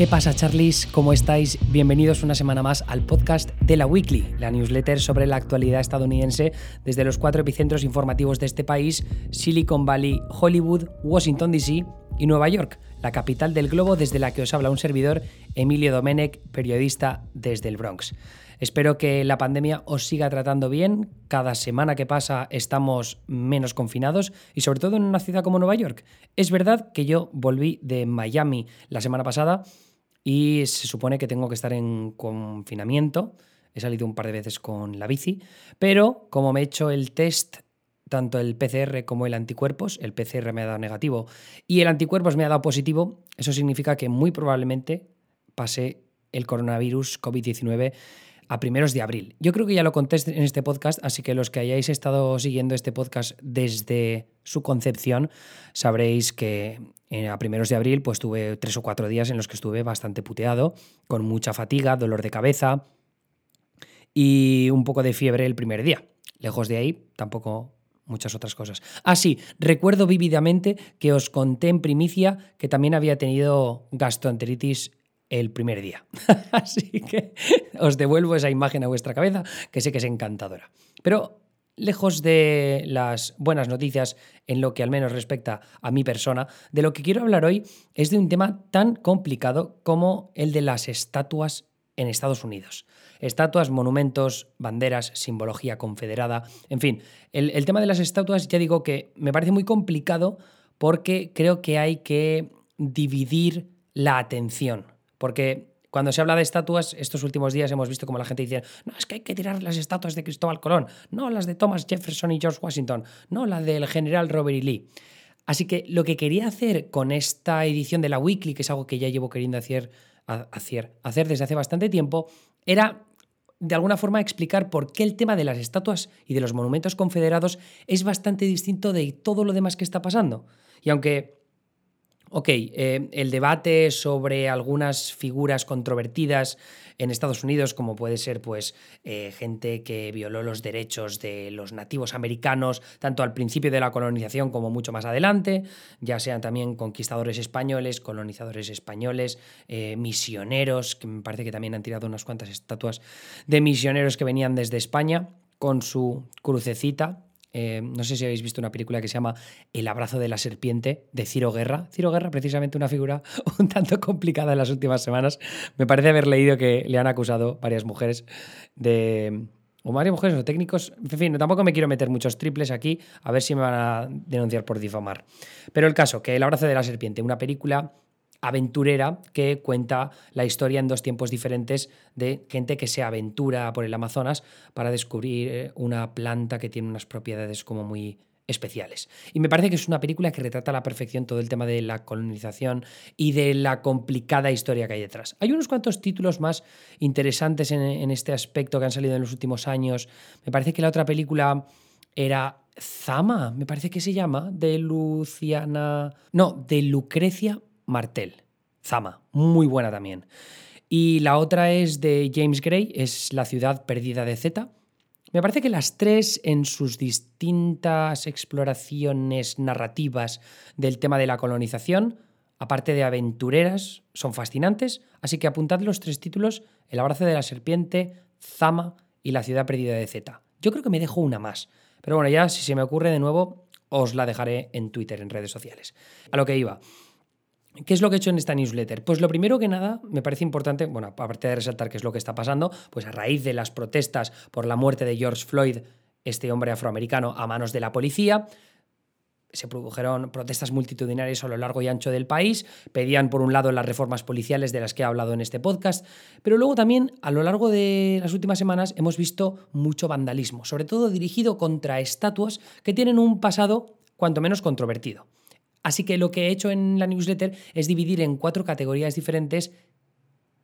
¿Qué pasa, Charlies? ¿Cómo estáis? Bienvenidos una semana más al podcast de la Weekly, la newsletter sobre la actualidad estadounidense desde los cuatro epicentros informativos de este país: Silicon Valley, Hollywood, Washington DC y Nueva York, la capital del globo desde la que os habla un servidor, Emilio Domenech, periodista desde el Bronx. Espero que la pandemia os siga tratando bien. Cada semana que pasa estamos menos confinados y sobre todo en una ciudad como Nueva York. Es verdad que yo volví de Miami la semana pasada y se supone que tengo que estar en confinamiento. He salido un par de veces con la bici, pero como me he hecho el test tanto el PCR como el anticuerpos, el PCR me ha dado negativo y el anticuerpos me ha dado positivo, eso significa que muy probablemente pase el coronavirus COVID-19 a primeros de abril. Yo creo que ya lo conté en este podcast, así que los que hayáis estado siguiendo este podcast desde su concepción, sabréis que a primeros de abril pues tuve tres o cuatro días en los que estuve bastante puteado, con mucha fatiga, dolor de cabeza y un poco de fiebre el primer día. Lejos de ahí, tampoco muchas otras cosas. Ah, sí, recuerdo vívidamente que os conté en primicia que también había tenido gastroenteritis el primer día. Así que os devuelvo esa imagen a vuestra cabeza, que sé que es encantadora. Pero lejos de las buenas noticias en lo que al menos respecta a mi persona, de lo que quiero hablar hoy es de un tema tan complicado como el de las estatuas en Estados Unidos. Estatuas, monumentos, banderas, simbología confederada, en fin, el, el tema de las estatuas ya digo que me parece muy complicado porque creo que hay que dividir la atención porque cuando se habla de estatuas, estos últimos días hemos visto como la gente dice, no, es que hay que tirar las estatuas de Cristóbal Colón, no las de Thomas Jefferson y George Washington, no la del general Robert E. Lee. Así que lo que quería hacer con esta edición de la Weekly, que es algo que ya llevo queriendo hacer, hacer, hacer desde hace bastante tiempo, era de alguna forma explicar por qué el tema de las estatuas y de los monumentos confederados es bastante distinto de todo lo demás que está pasando. Y aunque Ok, eh, el debate sobre algunas figuras controvertidas en Estados Unidos, como puede ser pues, eh, gente que violó los derechos de los nativos americanos, tanto al principio de la colonización como mucho más adelante, ya sean también conquistadores españoles, colonizadores españoles, eh, misioneros, que me parece que también han tirado unas cuantas estatuas de misioneros que venían desde España con su crucecita eh, no sé si habéis visto una película que se llama El abrazo de la serpiente de Ciro Guerra. Ciro Guerra, precisamente una figura un tanto complicada en las últimas semanas. Me parece haber leído que le han acusado varias mujeres de... O varias mujeres o técnicos. En fin, tampoco me quiero meter muchos triples aquí, a ver si me van a denunciar por difamar. Pero el caso, que El abrazo de la serpiente, una película aventurera que cuenta la historia en dos tiempos diferentes de gente que se aventura por el Amazonas para descubrir eh, una planta que tiene unas propiedades como muy especiales. Y me parece que es una película que retrata a la perfección todo el tema de la colonización y de la complicada historia que hay detrás. Hay unos cuantos títulos más interesantes en, este aspecto que han salido en los últimos años. Me parece que la otra película era Zama, me parece que se llama, de Luciana... No, de Lucrecia Martel. Zama, muy buena también. Y la otra es de James Gray, es La ciudad perdida de Z. Me parece que las tres, en sus distintas exploraciones narrativas del tema de la colonización, aparte de aventureras, son fascinantes. Así que apuntad los tres títulos: El abrazo de la serpiente, Zama y La ciudad perdida de Z. Yo creo que me dejo una más. Pero bueno, ya si se me ocurre de nuevo, os la dejaré en Twitter, en redes sociales. A lo que iba. ¿Qué es lo que he hecho en esta newsletter? Pues lo primero que nada, me parece importante, bueno, aparte de resaltar qué es lo que está pasando, pues a raíz de las protestas por la muerte de George Floyd, este hombre afroamericano, a manos de la policía, se produjeron protestas multitudinarias a lo largo y ancho del país, pedían por un lado las reformas policiales de las que he hablado en este podcast, pero luego también a lo largo de las últimas semanas hemos visto mucho vandalismo, sobre todo dirigido contra estatuas que tienen un pasado cuanto menos controvertido. Así que lo que he hecho en la newsletter es dividir en cuatro categorías diferentes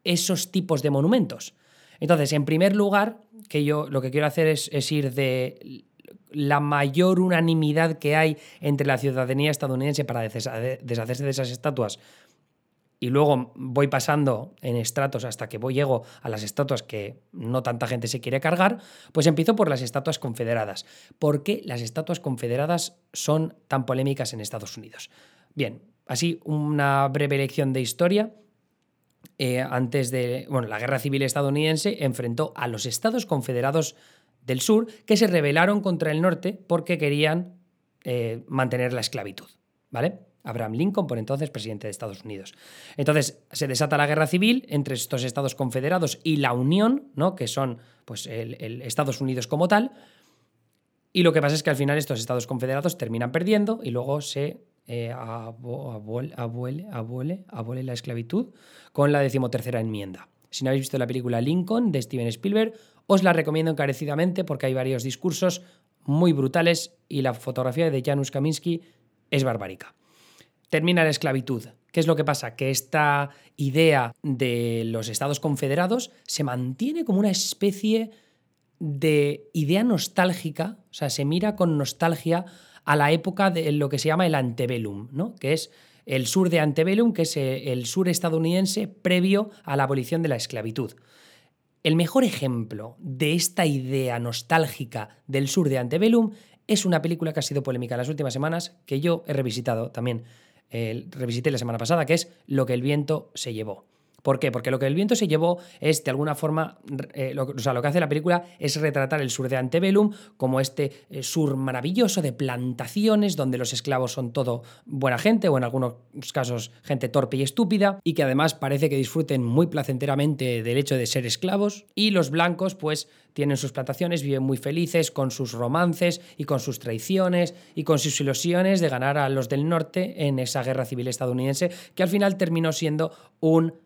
esos tipos de monumentos. Entonces, en primer lugar, que yo lo que quiero hacer es, es ir de la mayor unanimidad que hay entre la ciudadanía estadounidense para deshacerse de esas estatuas y luego voy pasando en estratos hasta que voy, llego a las estatuas que no tanta gente se quiere cargar, pues empiezo por las estatuas confederadas. ¿Por qué las estatuas confederadas son tan polémicas en Estados Unidos? Bien, así una breve lección de historia. eh, antes de bueno, la guerra civil estadounidense, enfrentó a los Estados Confederados del Sur que se rebelaron contra el norte porque querían eh, mantener la esclavitud. ¿Vale? Abraham Lincoln, por entonces presidente de Estados Unidos. Entonces se desata la guerra civil entre estos Estados confederados y la Unión, ¿no? que son pues, el, Estados Unidos como tal. Y lo que pasa es que al final estos Estados confederados terminan perdiendo y luego se eh, abuele, abuele, la esclavitud con la decimotercera enmienda. Si no habéis visto la película Lincoln de Steven Spielberg, os la recomiendo encarecidamente porque hay varios discursos muy brutales y la fotografía de Janusz Kaminski es barbárica termina la esclavitud. ¿Qué es lo que pasa? Que esta idea de los estados confederados se mantiene como una especie de idea nostálgica, o sea, se mira con nostalgia a la época de lo que se llama el antebellum, ¿no? que es el sur de antebellum, que es el sur estadounidense previo a la abolición de la esclavitud. El mejor ejemplo de esta idea nostálgica del sur de antebellum es una película que ha sido polémica en las últimas semanas, que yo he revisitado también revisité la semana pasada, que es Lo que el viento se llevó. ¿Por qué? Porque lo que el viento se llevó es, de alguna forma, eh, o sea, lo que hace la película es retratar el sur de Antebellum como este eh, sur maravilloso de plantaciones donde los esclavos son todo buena gente o en algunos casos gente torpe y estúpida y que además parece que disfruten muy placenteramente del hecho de ser esclavos y los blancos pues tienen sus plantaciones, viven muy felices con sus romances y con sus traiciones y con sus ilusiones de ganar a los del norte en esa guerra civil estadounidense que al final terminó siendo un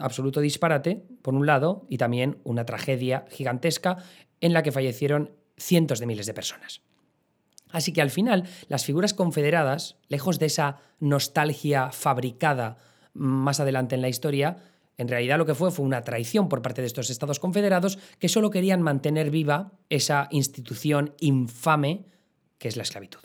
absoluto disparate, por un lado, y también una tragedia gigantesca en la que fallecieron cientos de miles de personas. Así que al final, las figuras confederadas, lejos de esa nostalgia fabricada más adelante en la historia, en realidad lo que fue fue una traición por parte de estos estados confederados que solo querían mantener viva esa institución infame que es la esclavitud.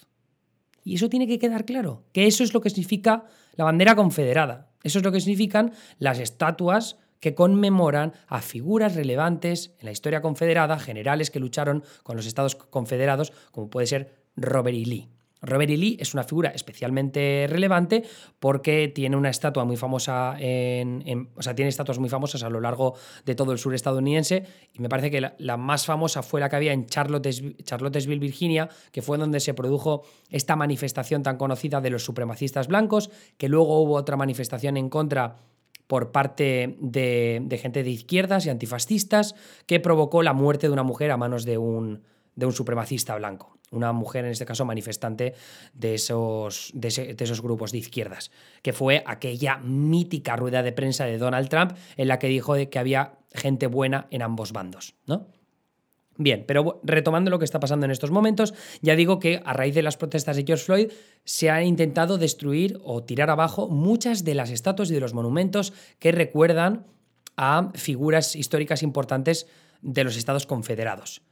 Y eso tiene que quedar claro, que eso es lo que significa la bandera confederada. Eso es lo que significan las estatuas que conmemoran a figuras relevantes en la historia confederada, generales que lucharon con los estados confederados, como puede ser Robert E. Lee. Robert E. Lee es una figura especialmente relevante porque tiene una estatua muy famosa en, o sea, tiene estatuas muy famosas a lo largo de todo el sur estadounidense y me parece que la, más famosa fue la que había en Charlottesville, Virginia, que fue donde se produjo esta manifestación tan conocida de los supremacistas blancos, que luego hubo otra manifestación en contra por parte de gente de izquierdas y antifascistas que provocó la muerte de una mujer a manos de un, de un supremacista blanco una mujer en este caso manifestante de esos, de, esos grupos de izquierdas, que fue aquella mítica rueda de prensa de Donald Trump en la que dijo de que había gente buena en ambos bandos, ¿no? Bien, pero retomando lo que está pasando en estos momentos, ya digo que a raíz de las protestas de George Floyd se ha intentado destruir o tirar abajo muchas de las estatuas y de los monumentos que recuerdan a figuras históricas importantes de los Estados Confederados.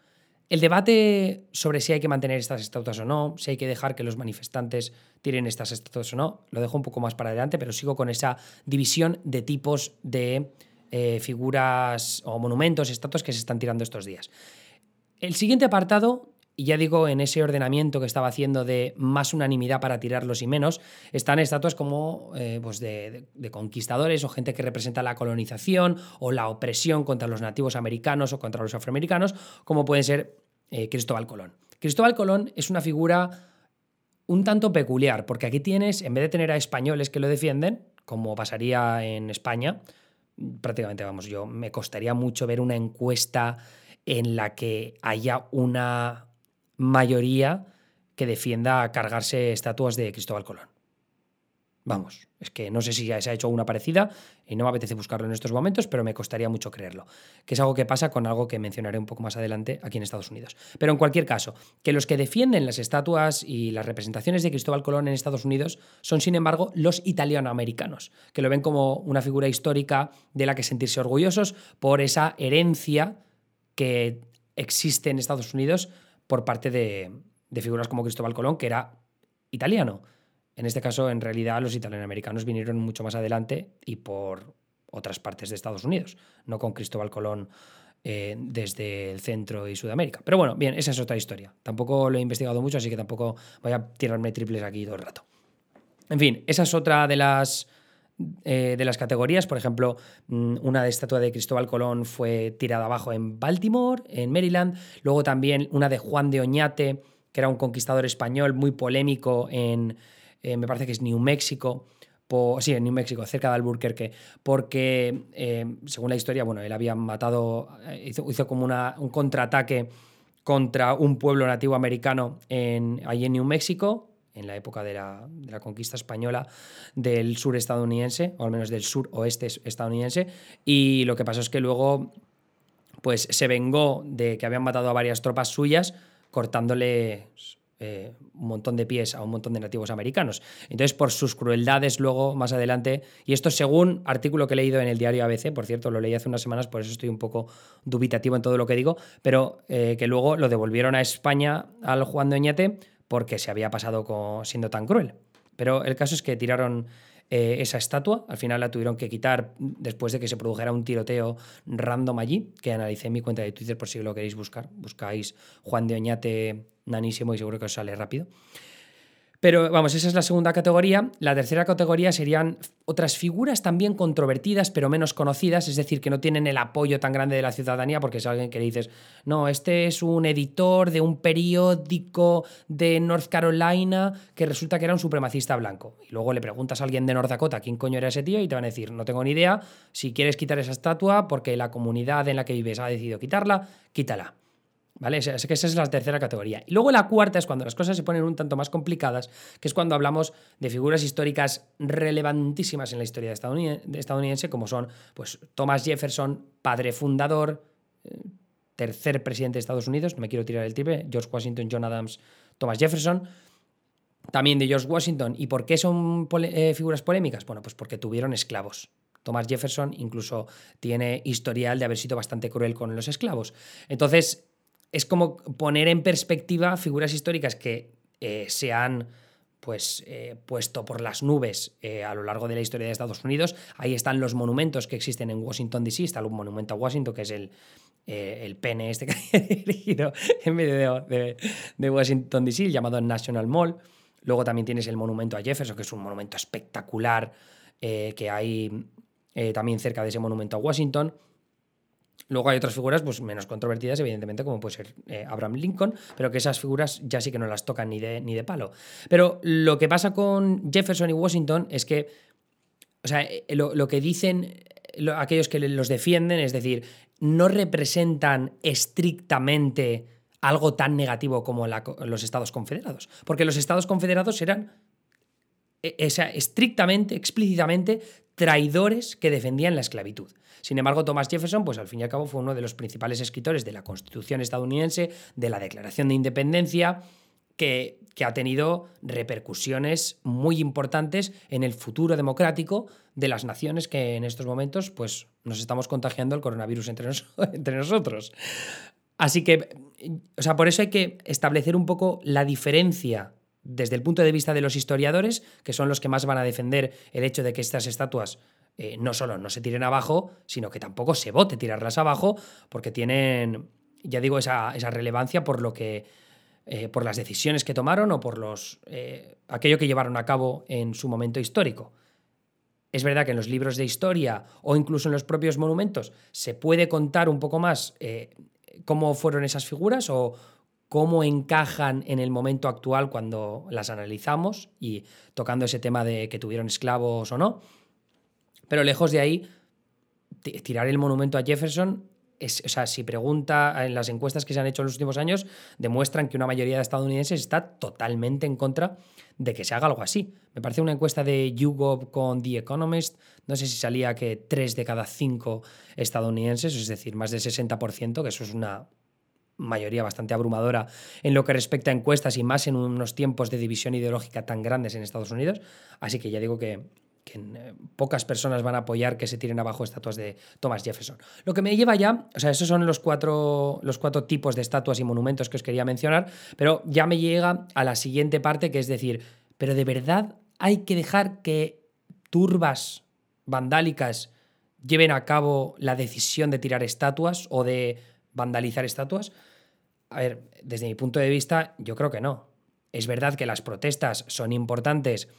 El debate sobre si hay que mantener estas estatuas o no, si hay que dejar que los manifestantes tiren estas estatuas o no, lo dejo un poco más para adelante, pero sigo con esa división de tipos de eh, figuras o monumentos, estatuas que se están tirando estos días. El siguiente apartado, y ya digo, en ese ordenamiento que estaba haciendo de más unanimidad para tirarlos y menos, están estatuas como eh, pues de, conquistadores o gente que representa la colonización o la opresión contra los nativos americanos o contra los afroamericanos, como pueden ser eh, Cristóbal Colón. Cristóbal Colón es una figura un tanto peculiar, porque aquí tienes, en vez de tener a españoles que lo defienden, como pasaría en España, prácticamente, vamos, yo me costaría mucho ver una encuesta en la que haya una mayoría que defienda cargarse estatuas de Cristóbal Colón. Vamos, es que no sé si ya se ha hecho una parecida y no me apetece buscarlo en estos momentos, pero me costaría mucho creerlo. Que es algo que pasa con algo que mencionaré un poco más adelante aquí en Estados Unidos. Pero en cualquier caso, que los que defienden las estatuas y las representaciones de Cristóbal Colón en Estados Unidos son, sin embargo, los italianoamericanos, que lo ven como una figura histórica de la que sentirse orgullosos por esa herencia que existe en Estados Unidos por parte de, de figuras como Cristóbal Colón, que era italiano. En este caso, en realidad, los italoamericanos vinieron mucho más adelante y por otras partes de Estados Unidos, no con Cristóbal Colón eh, desde el centro y Sudamérica. Pero bueno, bien, esa es otra historia. Tampoco lo he investigado mucho, así que tampoco voy a tirarme triples aquí todo el rato. En fin, esa es otra de las eh, de las categorías. Por ejemplo, mm, una de estatua de Cristóbal Colón fue tirada abajo en Baltimore, en Maryland. Luego también una de Juan de Oñate, que era un conquistador español muy polémico en, eh, me parece que es New Mexico. sí, en New Mexico, cerca de Albuquerque, porque eh, según la historia, bueno, él había matado, hizo, como un contraataque contra un pueblo nativo americano en, allí en New Mexico, en la época de la, conquista española del sur estadounidense, o al menos del sur oeste estadounidense, y lo que pasó es que luego pues, se vengó de que habían matado a varias tropas suyas cortándole eh, un montón de pies a un montón de nativos americanos. Entonces, por sus crueldades luego, más adelante, y esto según artículo que he leído en el diario ABC, por cierto, lo leí hace unas semanas, por eso estoy un poco dubitativo en todo lo que digo, pero eh, que luego lo devolvieron a España al Juan de Oñate porque se había pasado siendo tan cruel. Pero el caso es que tiraron eh, esa estatua, al final la tuvieron que quitar después de que se produjera un tiroteo random allí, que analicé en mi cuenta de Twitter por si lo queréis buscar. Buscáis Juan de Oñate nanísimo y seguro que os sale rápido. Pero vamos, esa es la segunda categoría. La tercera categoría serían otras figuras también controvertidas, pero menos conocidas, es decir, que no tienen el apoyo tan grande de la ciudadanía, porque es alguien que le dices, no, este es un editor de un periódico de North Carolina que resulta que era un supremacista blanco. Y luego le preguntas a alguien de North Dakota quién coño era ese tío y te van a decir, no tengo ni idea, si quieres quitar esa estatua porque la comunidad en la que vives ha decidido quitarla, quítala. ¿Vale? Esa, esa es la tercera categoría. Y luego la cuarta es cuando las cosas se ponen un tanto más complicadas, que es cuando hablamos de figuras históricas relevantísimas en la historia estadounidense, como son pues, Thomas Jefferson, padre fundador, eh, tercer presidente de Estados Unidos, no me quiero tirar el triple, George Washington, John Adams, Thomas Jefferson. También de George Washington. ¿Y por qué son eh, figuras polémicas? Bueno, pues porque tuvieron esclavos. Thomas Jefferson incluso tiene historial de haber sido bastante cruel con los esclavos. Entonces, es como poner en perspectiva figuras históricas que eh, se han pues, eh, puesto por las nubes eh, a lo largo de la historia de Estados Unidos. Ahí están los monumentos que existen en Washington, D.C. Está el monumento a Washington, que es el, el pene este que hay dirigido en medio de, de Washington, D.C., llamado National Mall. Luego también tienes el monumento a Jefferson, que es un monumento espectacular que hay también cerca de ese monumento a Washington. Luego hay otras figuras pues, menos controvertidas, evidentemente, como puede ser eh, Abraham Lincoln, pero que esas figuras ya sí que no las tocan ni de, ni de palo. Pero lo que pasa con Jefferson y Washington es que, o sea, eh, lo, que dicen aquellos que los defienden, es decir, no representan estrictamente algo tan negativo como los Estados Confederados, porque los Estados Confederados eran e, estrictamente, explícitamente, traidores que defendían la esclavitud. Sin embargo, Thomas Jefferson, pues al fin y al cabo fue uno de los principales escritores de la Constitución estadounidense, de la Declaración de Independencia, que, que, ha tenido repercusiones muy importantes en el futuro democrático de las naciones que en estos momentos pues, nos estamos contagiando el coronavirus entre, entre nosotros. Así que, o sea, por eso hay que establecer un poco la diferencia desde el punto de vista de los historiadores, que son los que más van a defender el hecho de que estas estatuas eh, no solo no se tiren abajo, sino que tampoco se vote tirarlas abajo, porque tienen, ya digo, esa, relevancia por lo que. Eh, por las decisiones que tomaron o por los. Eh, aquello que llevaron a cabo en su momento histórico. Es verdad que en los libros de historia o incluso en los propios monumentos se puede contar un poco más cómo fueron esas figuras o cómo encajan en el momento actual cuando las analizamos y tocando ese tema de que tuvieron esclavos o no. Pero lejos de ahí, tirar el monumento a Jefferson es, o sea, si pregunta en las encuestas que se han hecho en los últimos años, demuestran que una mayoría de estadounidenses está totalmente en contra de que se haga algo así. Me parece una encuesta de YouGov con The Economist, no sé si salía que tres de cada cinco estadounidenses, es decir, más del 60%, que eso es una mayoría bastante abrumadora en lo que respecta a encuestas y más en unos tiempos de división ideológica tan grandes en Estados Unidos. Así que ya digo que que eh, pocas personas van a apoyar que se tiren abajo estatuas de Thomas Jefferson. Lo que me lleva ya, o sea, esos son los cuatro, los cuatro tipos de estatuas y monumentos que os quería mencionar, pero ya me llega a la siguiente parte, que es decir, pero de verdad hay que dejar que turbas vandálicas lleven a cabo la decisión de tirar estatuas o de vandalizar estatuas. A ver, desde mi punto de vista, yo creo que no. Es verdad que las protestas son importantes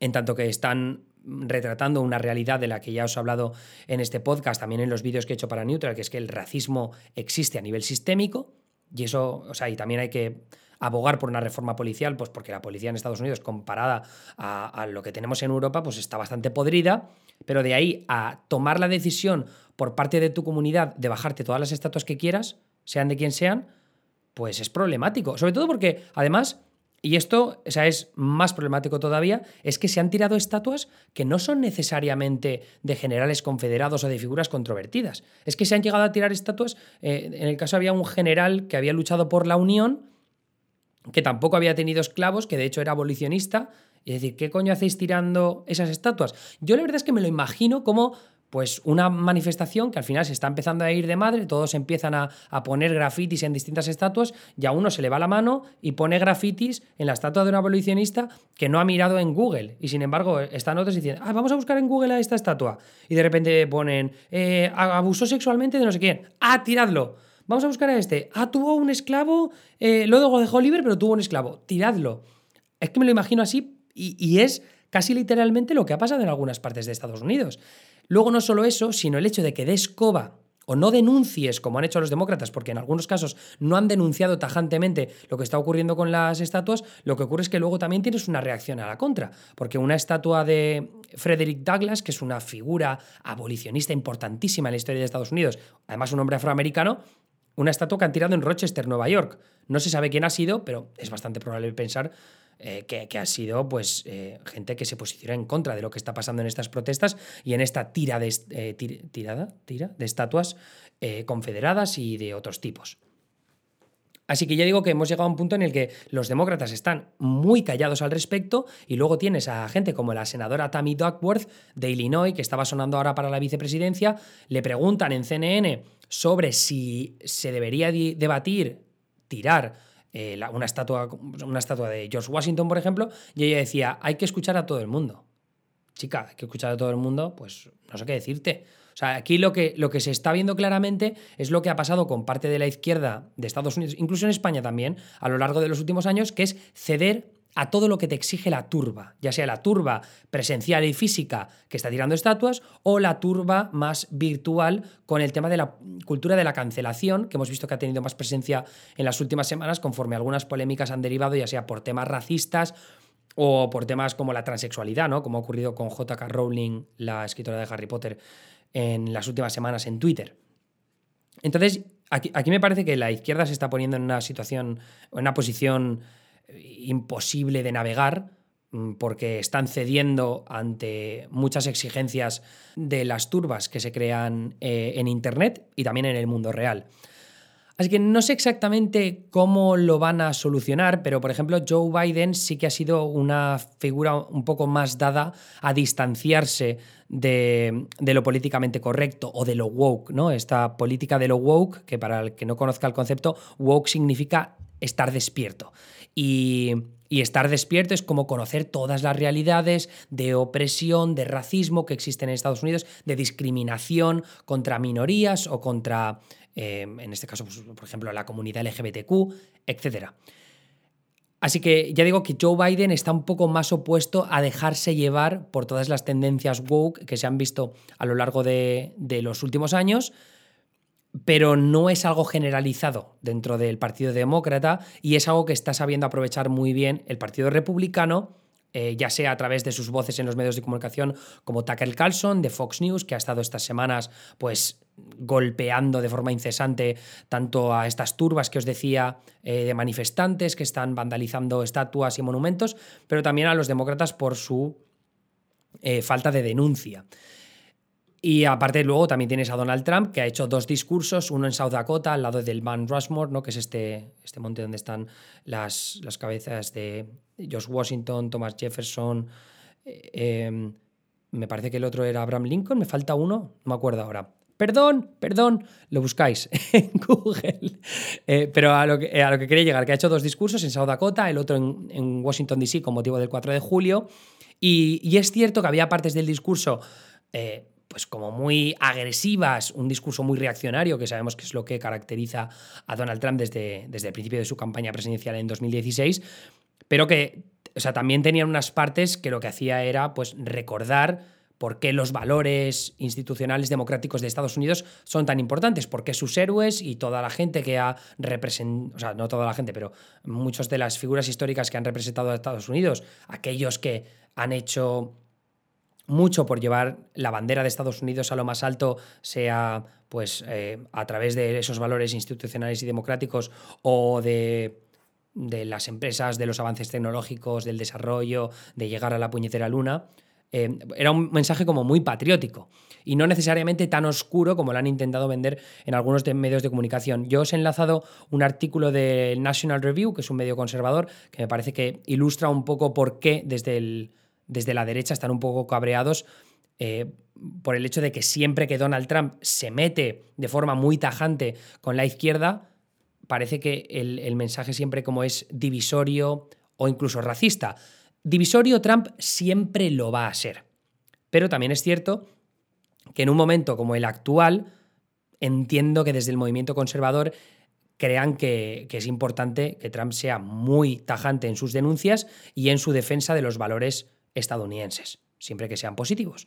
en tanto que están retratando una realidad de la que ya os he hablado en este podcast, también en los vídeos que he hecho para Neutral, que es que el racismo existe a nivel sistémico y eso, o sea, y también hay que abogar por una reforma policial, pues porque la policía en Estados Unidos, comparada a, a, lo que tenemos en Europa, pues está bastante podrida, pero de ahí a tomar la decisión por parte de tu comunidad de bajarte todas las estatuas que quieras, sean de quien sean, pues es problemático. Sobre todo porque, además, y esto es más problemático todavía, es que se han tirado estatuas que no son necesariamente de generales confederados o de figuras controvertidas. Es que se han llegado a tirar estatuas, eh, en el caso había un general que había luchado por la Unión, que tampoco había tenido esclavos, que de hecho era abolicionista. Es decir, ¿qué coño hacéis tirando esas estatuas? Yo la verdad es que me lo imagino como pues una manifestación que al final se está empezando a ir de madre, todos empiezan a, poner grafitis en distintas estatuas y a uno se le va la mano y pone grafitis en la estatua de un abolicionista que no ha mirado en Google. Y sin embargo, están otros diciendo, ah, vamos a buscar en Google a esta estatua. Y de repente ponen, eh, abusó sexualmente de no sé quién. Ah, tiradlo. Vamos a buscar a este. Ah, tuvo un esclavo, eh, luego dejó libre, pero tuvo un esclavo. Tiradlo. Es que me lo imagino así y es casi literalmente lo que ha pasado en algunas partes de Estados Unidos. Luego no solo eso, sino el hecho de que des coba o no denuncies, como han hecho los demócratas, porque en algunos casos no han denunciado tajantemente lo que está ocurriendo con las estatuas, lo que ocurre es que luego también tienes una reacción a la contra, porque una estatua de Frederick Douglass, que es una figura abolicionista importantísima en la historia de Estados Unidos, además un hombre afroamericano, una estatua que han tirado en Rochester, Nueva York. No se sabe quién ha sido, pero es bastante probable pensar eh, que, ha sido pues, eh, gente que se posiciona en contra de lo que está pasando en estas protestas y en esta tira de, eh, tirada, tira de estatuas confederadas y de otros tipos. Así que ya digo que hemos llegado a un punto en el que los demócratas están muy callados al respecto y luego tienes a gente como la senadora Tammy Duckworth de Illinois, que estaba sonando ahora para la vicepresidencia, le preguntan en CNN sobre si se debería debatir, tirar eh, una, estatua, una estatua de George Washington, por ejemplo, y ella decía, hay que escuchar a todo el mundo. Chica, hay que escuchar a todo el mundo, pues no sé qué decirte. O sea, aquí lo que, lo que se está viendo claramente es lo que ha pasado con parte de la izquierda de Estados Unidos, incluso en España también, a lo largo de los últimos años, que es ceder a todo lo que te exige la turba, ya sea la turba presencial y física que está tirando estatuas o la turba más virtual con el tema de la cultura de la cancelación, que hemos visto que ha tenido más presencia en las últimas semanas conforme algunas polémicas han derivado, ya sea por temas racistas o por temas como la transexualidad, ¿no? como ha ocurrido con J.K. Rowling, la escritora de Harry Potter, en las últimas semanas en Twitter. Entonces, aquí, aquí me parece que la izquierda se está poniendo en una situación, en una posición imposible de navegar mm, porque están cediendo ante muchas exigencias de las turbas que se crean eh, en Internet y también en el mundo real. Así que no sé exactamente cómo lo van a solucionar, pero por ejemplo Joe Biden sí que ha sido una figura un poco más dada a distanciarse de, de, lo políticamente correcto o de lo woke, ¿no? Esta política de lo woke, que para el que no conozca el concepto, woke significa estar despierto. Y, estar despierto es como conocer todas las realidades de opresión, de racismo que existen en Estados Unidos, de discriminación contra minorías o contra, eh, en este caso, pues, por ejemplo, la comunidad LGBTQ, etc. Así que ya digo que Joe Biden está un poco más opuesto a dejarse llevar por todas las tendencias woke que se han visto a lo largo de, de los últimos años pero no es algo generalizado dentro del Partido Demócrata y es algo que está sabiendo aprovechar muy bien el Partido Republicano, eh, ya sea a través de sus voces en los medios de comunicación como Tucker Carlson de Fox News, que ha estado estas semanas pues golpeando de forma incesante tanto a estas turbas que os decía eh, de manifestantes que están vandalizando estatuas y monumentos, pero también a los demócratas por su eh, falta de denuncia. Y aparte luego también tienes a Donald Trump, que ha hecho dos discursos, uno en South Dakota, al lado del Mount Rushmore, ¿no? que es este, este monte donde están las, las cabezas de George Washington, Thomas Jefferson, eh, em, me parece que el otro era Abraham Lincoln, me falta uno, no me acuerdo ahora. Perdón, perdón, lo buscáis en Google. Eh, pero a lo, que, a lo que quería llegar, que ha hecho dos discursos en South Dakota, el otro en, Washington, D.C., con motivo del 4 de julio. Y, y, es cierto que había partes del discurso eh, pues como muy agresivas, un discurso muy reaccionario, que sabemos que es lo que caracteriza a Donald Trump desde, desde el principio de su campaña presidencial en 2016, pero que o sea, también tenían unas partes que lo que hacía era pues recordar por qué los valores institucionales democráticos de Estados Unidos son tan importantes, por qué sus héroes y toda la gente que ha representado, o sea, no toda la gente, pero muchas de las figuras históricas que han representado a Estados Unidos, aquellos que han hecho mucho por llevar la bandera de Estados Unidos a lo más alto, sea pues eh, a través de esos valores institucionales y democráticos o de, de las empresas, de los avances tecnológicos, del desarrollo, de llegar a la puñetera luna, eh, era un mensaje como muy patriótico y no necesariamente tan oscuro como lo han intentado vender en algunos medios de comunicación. Yo os he enlazado un artículo del National Review, que es un medio conservador, que me parece que ilustra un poco por qué desde, el, desde la derecha están un poco cabreados eh, por el hecho de que siempre que Donald Trump se mete de forma muy tajante con la izquierda, parece que el, el mensaje siempre como es divisorio o incluso racista. Divisorio Trump siempre lo va a ser. Pero también es cierto que en un momento como el actual, entiendo que desde el movimiento conservador crean que, es importante que Trump sea muy tajante en sus denuncias y en su defensa de los valores estadounidenses, siempre que sean positivos.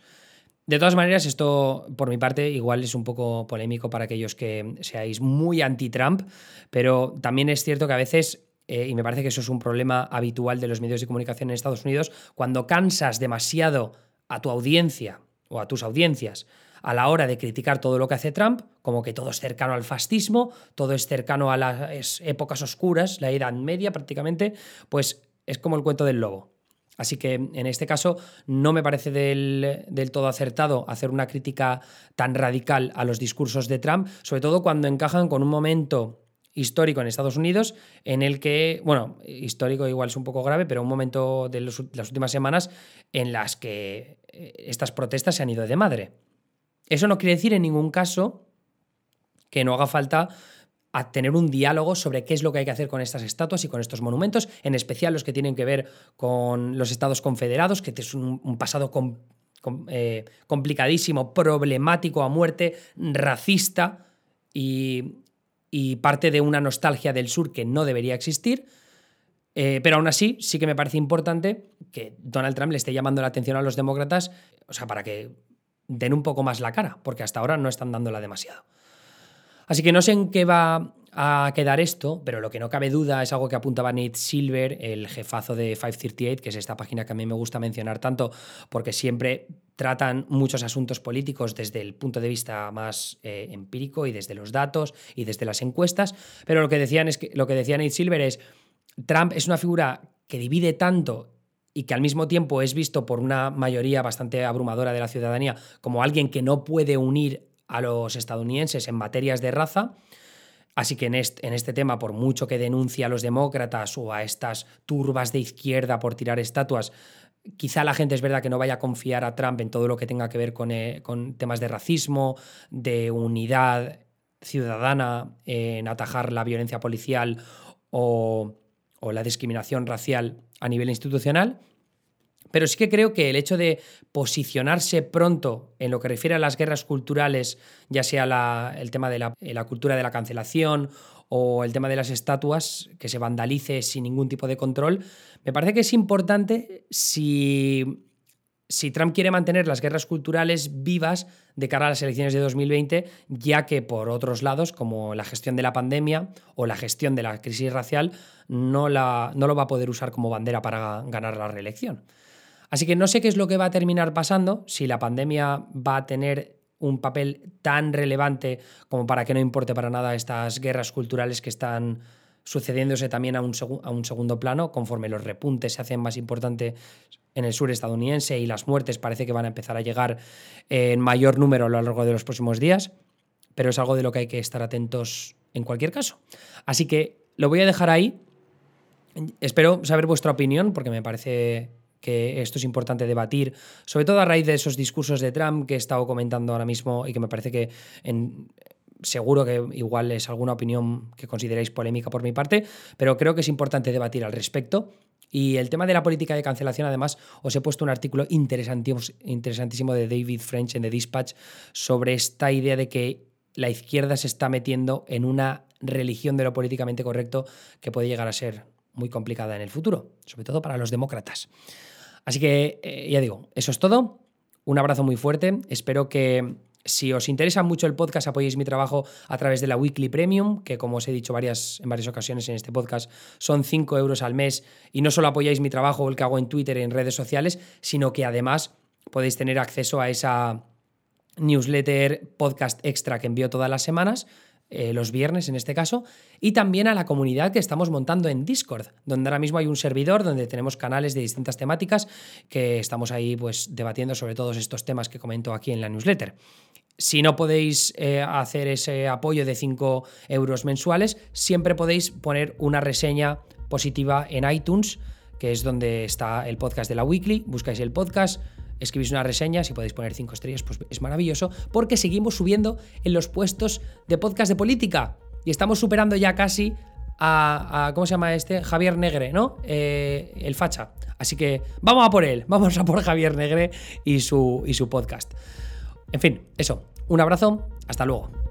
De todas maneras, esto por mi parte igual es un poco polémico para aquellos que seáis muy anti-Trump, pero también es cierto que a veces eh, y me parece que eso es un problema habitual de los medios de comunicación en Estados Unidos, cuando cansas demasiado a tu audiencia o a tus audiencias a la hora de criticar todo lo que hace Trump, como que todo es cercano al fascismo, todo es cercano a las épocas oscuras, la Edad Media prácticamente, pues es como el cuento del lobo. Así que en este caso no me parece del, del, todo acertado hacer una crítica tan radical a los discursos de Trump, sobre todo cuando encajan con un momento histórico en Estados Unidos en el que, bueno, histórico igual es un poco grave, pero un momento de las últimas semanas en las que eh, estas protestas se han ido de madre. Eso no quiere decir en ningún caso que no haga falta tener un diálogo sobre qué es lo que hay que hacer con estas estatuas y con estos monumentos, en especial los que tienen que ver con los estados confederados, que es un, pasado eh, complicadísimo, problemático a muerte, racista y, y parte de una nostalgia del sur que no debería existir. Eh, pero aún así, sí que me parece importante que Donald Trump le esté llamando la atención a los demócratas, o sea, para que den un poco más la cara, porque hasta ahora no están dándola demasiado. Así que no sé en qué va a quedar esto, pero lo que no cabe duda es algo que apuntaba Nate Silver, el jefazo de 538, que es esta página que a mí me gusta mencionar tanto porque siempre tratan muchos asuntos políticos desde el punto de vista más eh, empírico y desde los datos y desde las encuestas, pero lo que decían es que lo que decía Nate Silver es Trump es una figura que divide tanto y que al mismo tiempo es visto por una mayoría bastante abrumadora de la ciudadanía como alguien que no puede unir a los estadounidenses en materias de raza, Así que en este, tema, por mucho que denuncie a los demócratas o a estas turbas de izquierda por tirar estatuas, quizá la gente es verdad que no vaya a confiar a Trump en todo lo que tenga que ver con, eh, temas de racismo, de unidad ciudadana, en atajar la violencia policial o la discriminación racial a nivel institucional. Pero sí que creo que el hecho de posicionarse pronto en lo que refiere a las guerras culturales, ya sea el tema de la, cultura de la cancelación o el tema de las estatuas, que se vandalice sin ningún tipo de control, me parece que es importante si, si Trump quiere mantener las guerras culturales vivas de cara a las elecciones de 2020, ya que por otros lados, como la gestión de la pandemia o la gestión de la crisis racial, no, la, no lo va a poder usar como bandera para ganar la reelección. Así que no sé qué es lo que va a terminar pasando, si la pandemia va a tener un papel tan relevante como para que no importe para nada estas guerras culturales que están sucediéndose también a un, a un segundo plano, conforme los repuntes se hacen más importantes en el sur estadounidense y las muertes parece que van a empezar a llegar en mayor número a lo largo de los próximos días, pero es algo de lo que hay que estar atentos en cualquier caso. Así que lo voy a dejar ahí. Espero saber vuestra opinión porque me parece que esto es importante debatir, sobre todo a raíz de esos discursos de Trump que he estado comentando ahora mismo y que me parece que seguro que igual es alguna opinión que consideréis polémica por mi parte, pero creo que es importante debatir al respecto. Y el tema de la política de cancelación, además, os he puesto un artículo interesantísimo de David French en The Dispatch sobre esta idea de que la izquierda se está metiendo en una religión de lo políticamente correcto que puede llegar a ser muy complicada en el futuro, sobre todo para los demócratas. Así que, eh, ya digo, eso es todo. Un abrazo muy fuerte. Espero que si os interesa mucho el podcast, apoyéis mi trabajo a través de la Weekly Premium, que como os he dicho varias, en varias ocasiones en este podcast, son 5 euros al mes. Y no solo apoyáis mi trabajo, el que hago en Twitter en redes sociales, sino que además podéis tener acceso a esa newsletter podcast extra que envío todas las semanas eh, los viernes en este caso, y también a la comunidad que estamos montando en Discord, donde ahora mismo hay un servidor donde tenemos canales de distintas temáticas que estamos ahí pues debatiendo sobre todos estos temas que comento aquí en la newsletter. Si no podéis eh, hacer ese apoyo de 5 euros mensuales, siempre podéis poner una reseña positiva en iTunes, que es donde está el podcast de la Weekly. Buscáis el podcast, escribís una reseña, si podéis poner cinco estrellas, pues es maravilloso, porque seguimos subiendo en los puestos de podcast de política. Y estamos superando ya casi a, ¿cómo se llama este? Javier Negre, ¿no? Eh, el facha. Así que vamos a por él, vamos a por Javier Negre y su, y su podcast. En fin, eso. Un abrazo, hasta luego.